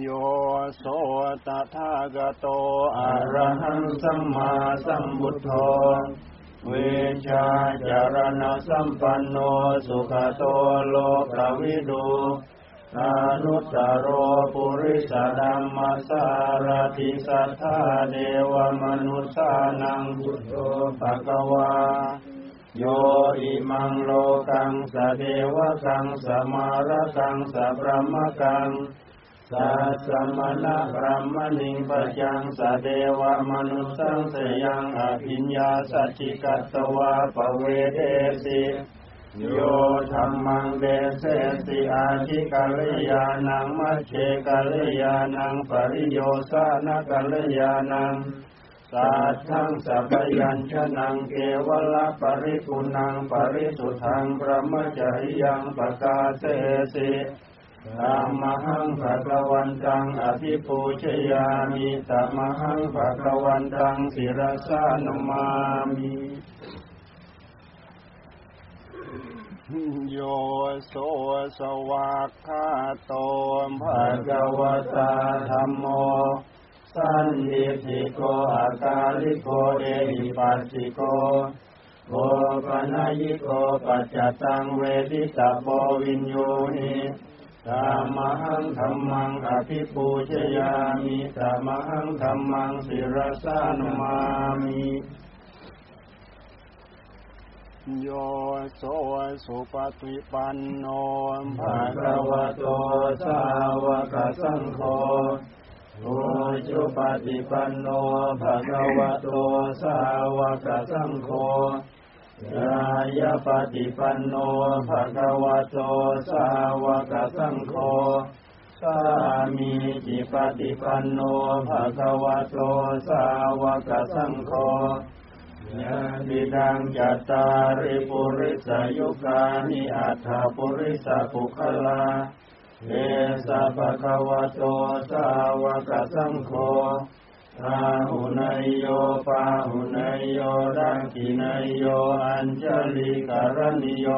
โยโสตถาคโตอะระหังสัมมาสัมพุทโธเวชาจารณสัมปันโนสุขโตโลกวิดูอนุตตโรปุริสดัมมาสารติสัทธาเดวมนุสานังพุทโธภะคะวาโยอิมังโลกังสเดวะกังสมารกังสะพรมกัง สัสมณะพรหมณิงปัจจังสเดวมนุสังสยังอภิญญาสัจิกัตวะปเวเดสิโยธรรมังเดเสสิอาชิกัลยานังมัชเชกัลยานังปริโยสานกัลยานังสัทธังสัพยัญชนะเกวละปริปุนังปริสุทธังพระมจริยังปะกาเสสิ ธรรมหังภะคะวันตังอภิปูชยามิตมหังภะคะวันตังศิรสานุมามิโยโสสวากขาโตภะคะวะตาธัมโมสันติติโกอาการิโกเอหิปัสสิโกโอปนายิโกปัจจตังเวทิตาโปวินโยหิ ธรรมหังธรรมังอภิปูชยามิธรรมหังธรรมังศิรสานุมามิโยโสสุปฏิปันโนภะคะวะโตสาวกสังโฆโอจุปฏิปันโนภะคะวะโตสาวกสังโฆ ยายปฏิปันโนภะคะวะโตสาวกสังโฆสามีจิปฏิปันโนภะคะวะโตสาวกสังโฆยะติดังจัตตาริปุริสายุกานิอัฏฐปุริสปุคลาเอสะภะคะวะโตสาวกสังโฆ พาหุนยโยปาหุนยโยรังกินยโย อัญชลิการณิโย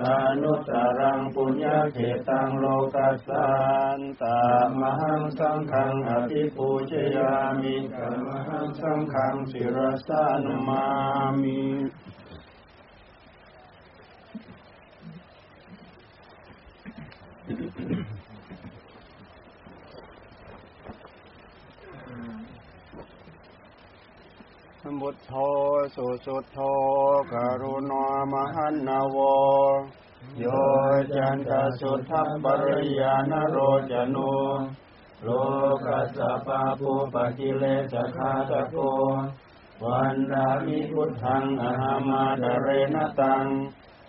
รานุตารังปุญญาเขตังโลกัสสันตามหังสังขังอภิปูชยามิกมหังสังขังสิรสานุมามิ บุตโธสุสุโธกรุณามหันนาโวโยจันตสุทัพปริยานโรจโนโลกัสสะปาปูปะกิเลสคาตะโกวันดามิพุทธังอหามาดเรนตัง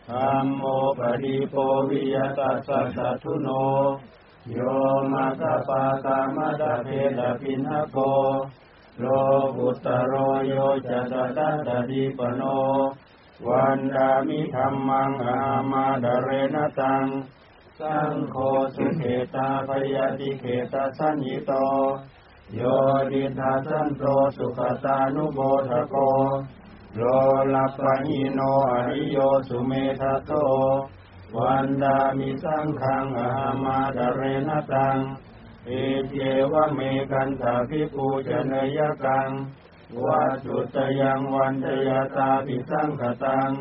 ธรรมโมปฏิโปวิยตัสสะสัทุโน โยมาตาปาตามะตะเพตะปินหโก โลกุตโรโยจะตตะตะดีปโน วันดามิธรรมังอามาดเรนตัง สังโฆสุเขตาพยาติเขตาสัญญิโต โยดิทาสันโตสุขตานุโบทโกโลลัปะหิโนอริโยสุเมทโต วันดามิสังขังอามาดเรนตัง เอเจวะเมกันตาภิปูจเนยกังวัจจุตยังวันทยตาปิสังขตัง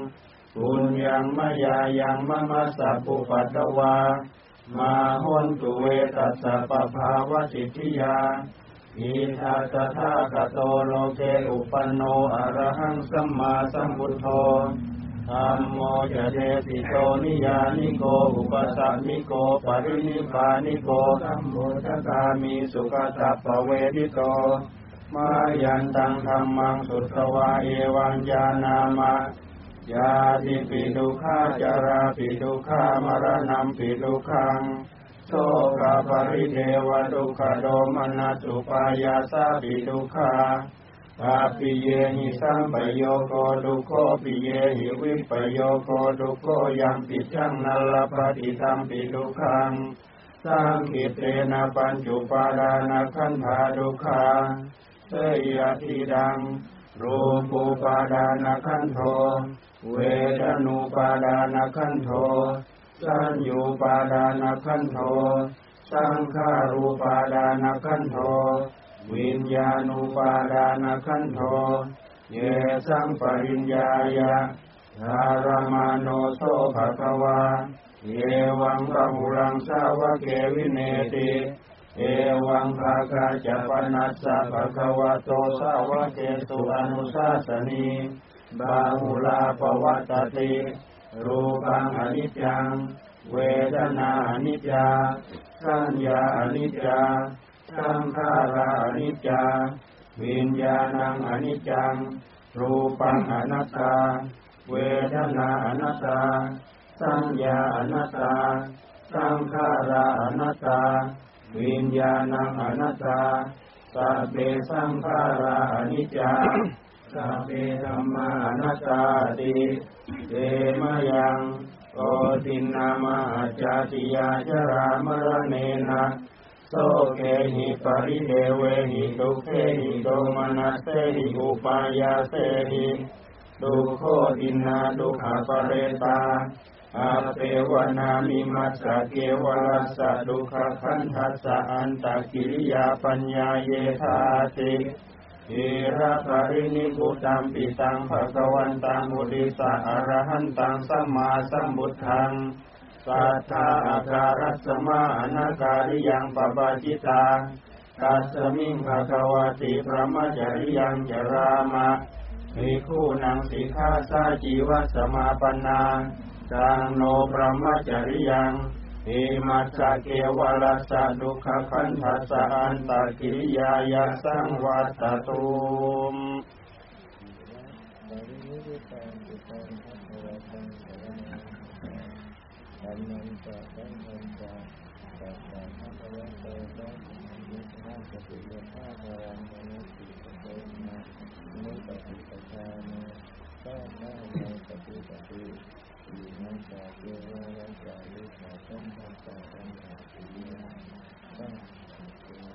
ปุญญังมะยายังมะมะสัพปุปัตวา มาหนตุเวตัสสะปะภาวะสิทธิยาอิทาตถาคโตโลเกอุปันโนอรหังสัมมาสัมพุทโธ ธัมโมจะเดติโตนิยานิโกอุปสัมมิโกปรินิพานิโกธัมโมทกามิสุขตัปปเวทิโตมายันตังธรรมังสุตวาเอวัญญานามะยาติปิดุขาจาราปิดุขามรณะปิดุขังโสกปริเทวทุขโดมนัสุปายาสาปิทุขา ปาปิเยหิสัมปโยโกทุโคปิเยหิวิปโยโกทุโคยัมปิจังนัลลปฏิสัมปิทุขังสังคิเตนะปัญจุปาดานาขันธาทุขาเสยติดัง รูปูปาดานาขันโท เวทนุปาดานาขันโท สัญญูปาดานาขันโท สังขารูปาดานาขันโท วิญญาณุปาดานขันโทเยสังปริญญายะธารมาโนโสภะคะวา เยวังพระมุรังสาวะเกวิเนติ เอวังภาคาจปนัสสะภะคะวะโตสาวะเกสุอนุสาสนีบาหุลาปวัตตติ รูปังอนิจจัง เวทนาอนิจจา สัญญาอนิจจา สังขารานิจจาวิญญาณังอนิจจัง รูปังอนัตตา เวทนาอนัตตา สัญญาอนัตตา สังขาราอนัตตา วิญญาณังอนัตตาสัพเพสังขารานิจจาสัพเพธรรมานัตตาติเตมยังโอตินามาจาติยาจรามรเนนะ โสเกหิปริเดเวหิทุเขหิโดมนัสเสหิอุปายาเสหิดุโคตินาดุขปเรตาอาเปวนามิมัสสะเกวรัสสะดุขขันทัสสะอันตกิริยาปัญญาเยธาติเอระปรินิพุตัมปิตังภะคะวันตังมุติสะอรหันตังสัมมาสัมพุทัง สัทธาอาการัสมาอนาการิยังปปาจิตาตัสมิงภะคะวติพระมจริยังจรามะมีคู่นางสีขาสาจีวสมาปนาจังโนพระมจริยังอิมัสะเกวรัสสะดุขขันธัสะอันตกิริยายาสังวัตตุม บรินิริตังปิตังภะคะวะตังสรณังธัมมังจะสังฆังจะสัพพะภะคะวะโตสัมมาสัมพุทธัสสะปิยะภาคารังนุสิปะเตนะมุตติปะชานะสัพพะโมปฏิปติอิมังสะเกวะรัสสะลิขาสัมภัสสะสังฆาติยะสังฆาติยะ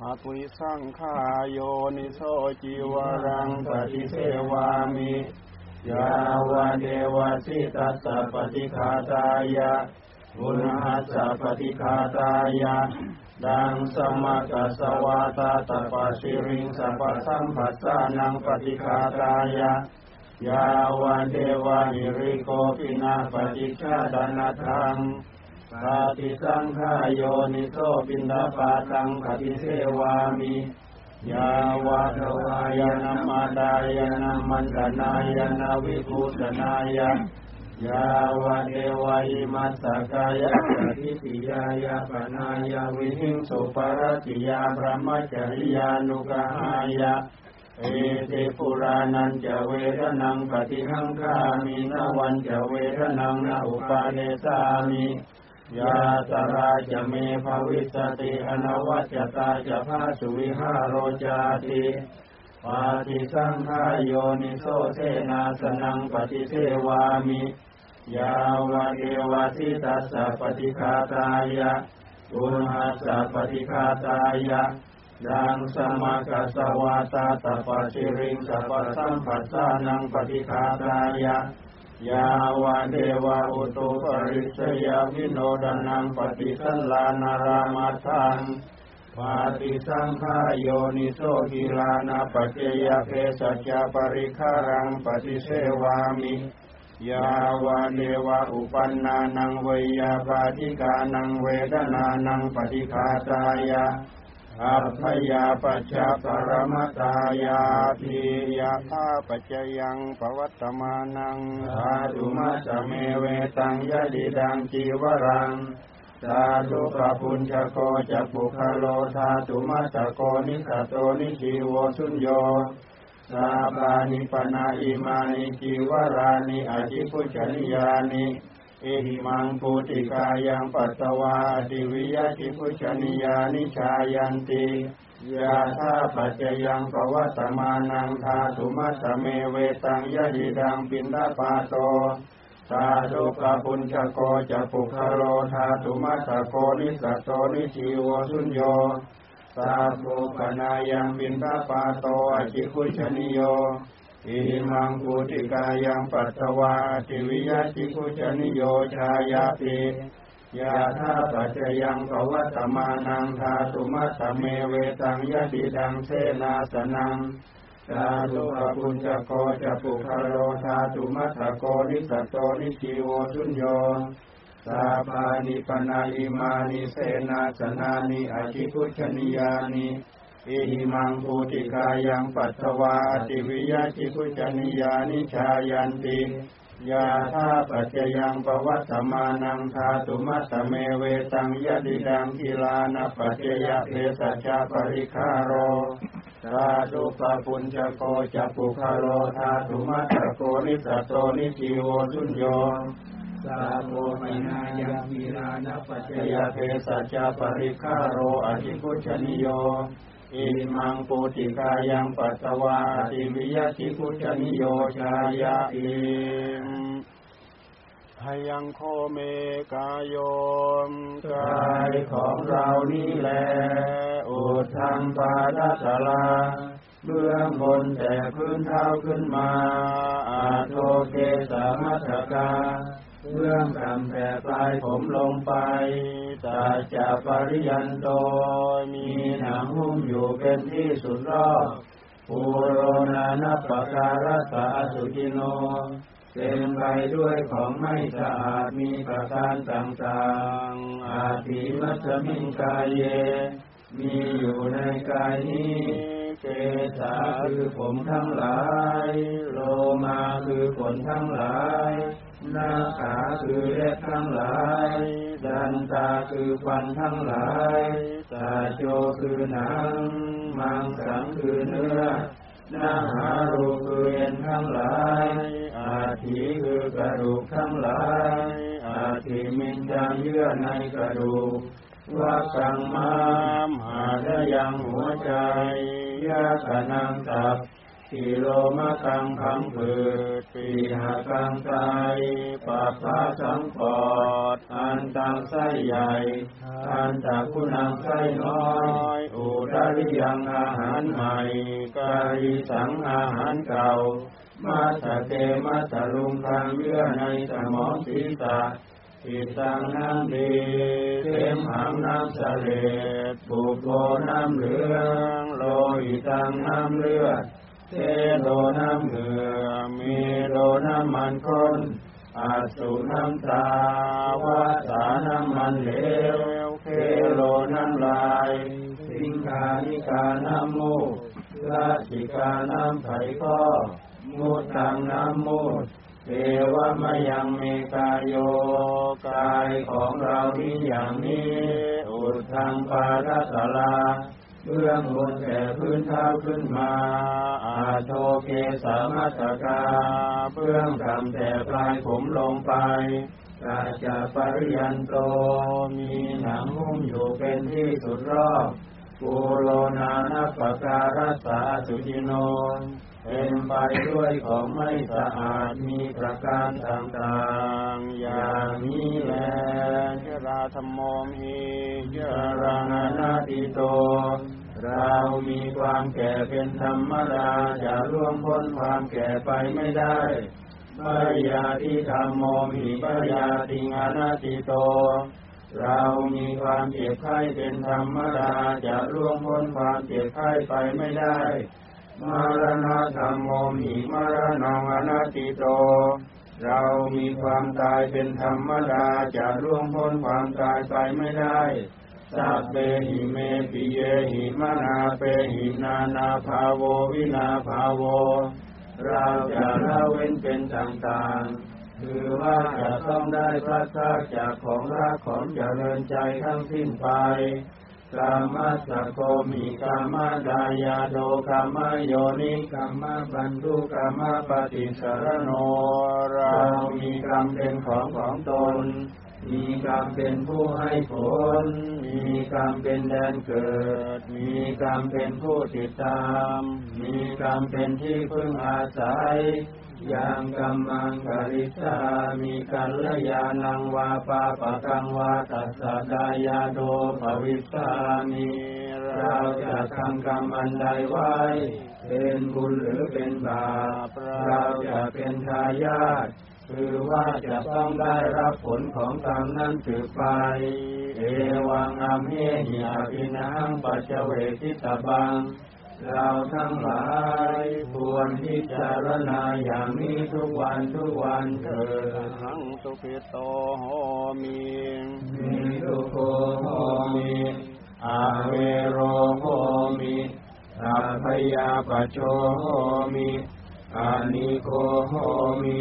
อาปุริสังขาโยนิโสจิวรังปฏิเสวามิ ยาวเดวะสิตัสสะปฏิคาตายะบุญหัสสะปฏิคาตายะดังสมัคสวาตาตปะสิริงสัพสัมปัสสานังปฏิคาตายะยาวเดวะหิริโกปินาปฏิชาดานาทังปฏิสังขายโยนิโสปินดาปาตังปฏิเสวามิ ยาวะทวายนามาดายนามันตนายนาวิภูตนายะยาวะเดวะหิมัสสกายะสติติยายะปนายาวิหิงสุปรติยาพรมจริยานุกหายะเอเตปุรานันจะเวทนังปฏิหังคามินวันจะเวทนังนาอุปาเนสามิ ยาตราจะเมภวิสติอนวัจจตาจะพาสุวิหารโรจาติปาติสังขายโยนิโสเสนาสนังปฏิเสวามิ ยาวะเกวะสิตัสสะปฏิคาตายะอุณหัสสะปฏิคาตายะดังสมากัสวาตาตปะชิริงสัพสัมปัสสานังปฏิคาตายะ ยาวะเดวะอุตุปริสยาวิโนดนังปฏิสันลานารามาทังปาติสังขายโยนิโสกิลานาปเจยเพสัจาปริคารังปฏิเสวามิยาวะเดวะอุปันนานังเวยาปาติกานังเวทนานังปฏิคาตายะ อัพยาปัจจาปรมตายาทิยาธาปัจจยังปวัตตมานังสาธุมัสสะเมเวตังยะดิดังจีวรังสาธุปปุญชโกจักปุคโลสาธุมัสสะโกนิสโตนิชีโวสุญโยสาปานิปนาอิมานิจีวรานิอธิพุชนิยานิ อหิมังปูติกายังปัสสวาติวิยติพุชนิยานิชายันติยาธาปัจจยังปวัตมานังธาตุมัสเมเวตังยะหิดังปินดาปาโตสาธุกปุญชโกจะปุคโรธาตุมัสโกนิสัตโตนิชีวสุญโยสาธุปนายังปินดาปาโตอจิคุชนิโย อิมังกุติกายังปัสสวาติวิยติคุชนิโยชายาติยาธาปัจจยังภวัตมานังธาตุมัสสเมเวตังยติดังเสนาสนังสาธุพระพุญจโกจะปุคโรธาตุมัสสโกนิสัตโตนิชีโวสุญโยสาปานิปนาอิมานิเสนาสนานิอาชิพุชนิยานิ อิหิมังภูติกายังปัสสวาติวิยติพุชนิยานิชายันติยะถาปัจจะยัง ปะวัตตะมานังธาตุมัตตะเมเวตังยะทิทัง คิลานะปัจจะยะเภสัชชะปะริกขาโร ตะทุปะภุญชะโกจะปุคคะโล ธาตุมัตตะโกนิสสัตโตนิชชีโวสุญโญ สัพโพ ปะนายัง คิลานะปัจจะยะเภสัชชะปะริกขาโรอะชิคุจฉะนีโย อิมังปูติกายังปัตวาติวิยติพุชนิโยชายาอิมพยังโคเมกายโยมกายของเรานี่แลอุทังปาดัสลาเบื้องบนแต่พื้นเท้าขึ้นมาอาโทเกสามัตกา เบื้องต่ำแต่ปลายผมลงไปตาจะปริยันโตมีหนังหุ้มอยู่เป็นที่สุดรอบปูโรนานัปปการัสสะอสุจิโนเต็มไปด้วยของไม่สะอาดมีประการต่างๆ อาทิมัสมิงกายเย มีอยู่ในกายนี้เกสาคือผมทั้งหลาย โลมาคือขนทั้งหลาย น้าขาคือเล็บทั้งหลาย ดันตาคือฟันทั้งหลายตาโจคือหนัง มังสังคือเนื้อนาหารูคือเอ็นทั้งหลาย อาทิคือกระดูกทั้งหลาย อาทิมินจังเยื่อในกระดูกว่ากังมามหาดยังหัวใจยากนังตับ กิโลมะกังขังผืดปีหากังไตปาพาสังปอด อันตังไส้ใหญ่ อันตะกุนังไส้น้อย อุดาริยังอาหารใหม่กาลิสังอาหารเก่า มาสเตมาสลุงทางเยื่อในสมองศีรษะอิตังน้ำดีเต็มหางน้ำเสลดบุโลน้ำเหลือง โลหิตังน้ำเลือด เทโลน้ำเหงื่อมีโลน้ำมันข้นอาสุน้ำตาวาสาน้ำมันเหลวเคโลน้ำลาย สิงคานิกาน้ำมูกลาชิกาน้ำไผ่ข้อมุตังน้ำมูดเทวมยังเมกายโยกายของเรานี้อย่างนี้ อุทังปารัสลา เบื้องบนแต่พื้นเท้าขึ้นมา อาโชเกสามัตกา เบื้องต่ำแต่ปลายผมลงไปกาจะปริยันโต มีหนังหุ้มอยู่เป็นที่สุดรอบปูโลนานัปปการัสสาสุจิโน เป็นไปด้วยของไม่สะอาดมีประการต่างๆ อย่างนี้แลยราธรรมโมหิยรังอนาติโต เรามีความแก่เป็นธรรมดาจะล่วงพ้นความแก่ไปไม่ได้ปยาติธรรมโมหิปยาติงอนาติโต เรามีความเจ็บไข้เป็นธรรมดาจะล่วงพ้นความเจ็บไข้ไปไม่ได้ มรณะธรรมโมหิมรณงอนัตติโต เรามีความตายเป็นธรรมดาจะล่วงพ้นความตายไปไม่ได้สัพเพหิเมปิเยหิมนาเปหินานาภาโววินาภาโว เราจะละเว้นเป็นต่างๆ คือว่าจะต้องได้พระชาจากของรักของเจริญใจทั้งสิ้นไป กรรมสกโกมิกรรมดายาโดกรรมโยนิกรรมบันทุกรรมปฏิสารโนเรามีกรรมเป็นของของตน มีกรรมเป็นผู้ให้ผล มีกรรมเป็นแดนเกิด มีกรรมเป็นผู้ติดตาม มีกรรมเป็นที่พึ่งอาศัย ยังกัมมังกริสามีกัลยาณังวาปาปะกังวาตัสสะดายาโดภวิสามีเราจะทำกรรมอันใดไว้ เป็นบุญหรือเป็นบาป เราจะเป็นทายาทคือว่าจะต้องได้รับผลของกรรมนั้นสืบไป เอวังอัมเหหิอาภินังปัจเจเวทิตาบัง เราทั้งหลายควรพิจารณาอย่างนี้ทุกวันทุกวันเถิดหังสุขิโตโหมิมีทุกโขโหมิอาเวโรโหมิอาพยาปโชโหมิอานิโกโหมิ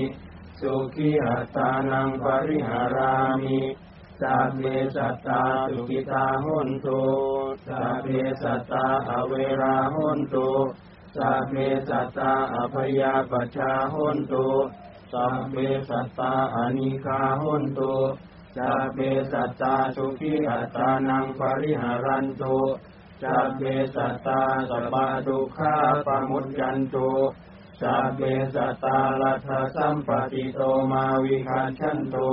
สุขีอัตานังปริหารามิสัพเพสัตตาสุขิตาหุนตุ สัพเพสัตตาอเวราหุนตุสัพเพสัตตาอภยาปชาหุนตุสัพเพสัตตาอนิคาหุนตุสัพเพสัตตาสุขีอัตานังปริหารันตุสัพเพสัตตาสัพพะทุกขาปมุจจันตุสัพเพสัตตาลัทธสัมปติโตมาวิคันชันตุ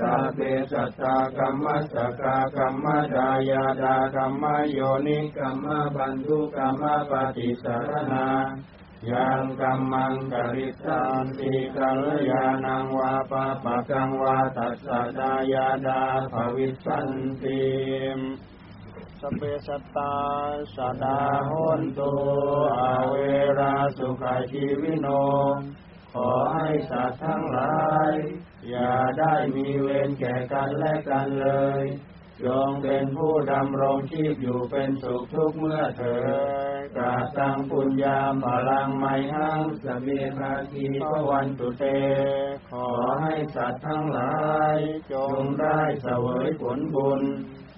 สัพเพสัตตากรรมสกากรรมดายาดากรรมโยนิกรรมบันทุกรรมปฏิสารนายังกัมมังกริสันติกัลยาณังวาปะปะกังวาตัสสะดายาดาภวิสันติสเปสัตตาสดาดาหนนตุอาเวราสุขาชีวิโน ขอให้สัตว์ทั้งหลาย มีเวรแก่กันและกันเลยจงเป็นผู้ดำรงชีพอยู่เป็นสุขทุกเมื่อเถิดกาตังปุญญาพลังไมหังสเมภาคีพระวันตุเต ขอให้สัตว์ทั้งหลาย จงได้เสวยผลบุญ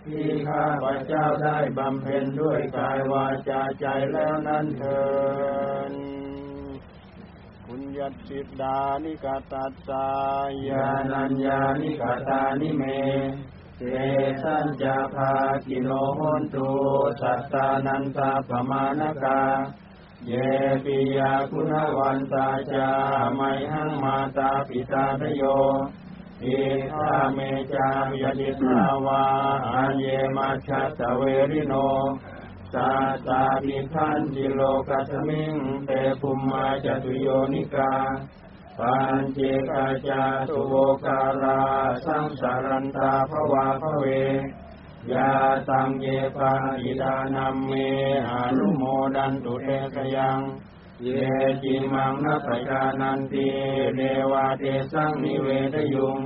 ที่ข้าพระเจ้าได้บำเพ็ญด้วยกายวาจาใจแล้วนั้นเถิด ปุญญสิทธานิกาตัสสายานัญญานิกาตานิเมเตสัญจาภากิโนโหนตุสัตตานันตาปมาณกา เยปิยาคุณวันตาจาไมหังมาตาปิตาทโยอิทาเมจามยดิสาวาอันเยมาชัตเวริโน สาตาปิทันจิโลกัสมิงเตภุมมาจตุโยนิกาปัญเจกาจาตุโวการาสังสารันตาภวาภเวยาตังเยปาอิดานัมเมอนุโมดันตุเตสยัง เยจิมังนัปจานันติเดวาเตสังนิเวทยุง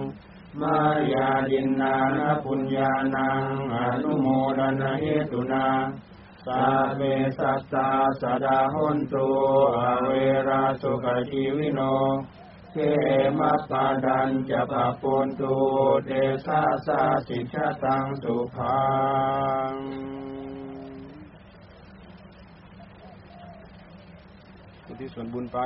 มายาดินนานาปุญญานังอนุโมดันเหตุนา สาเมสัสสาสดาหุนตุอเวราสุขจีวิโนเกมัปปาดันจะปะปุนตุเดสาสาสิชาตังสุขังอุทิศส่วนบุญไป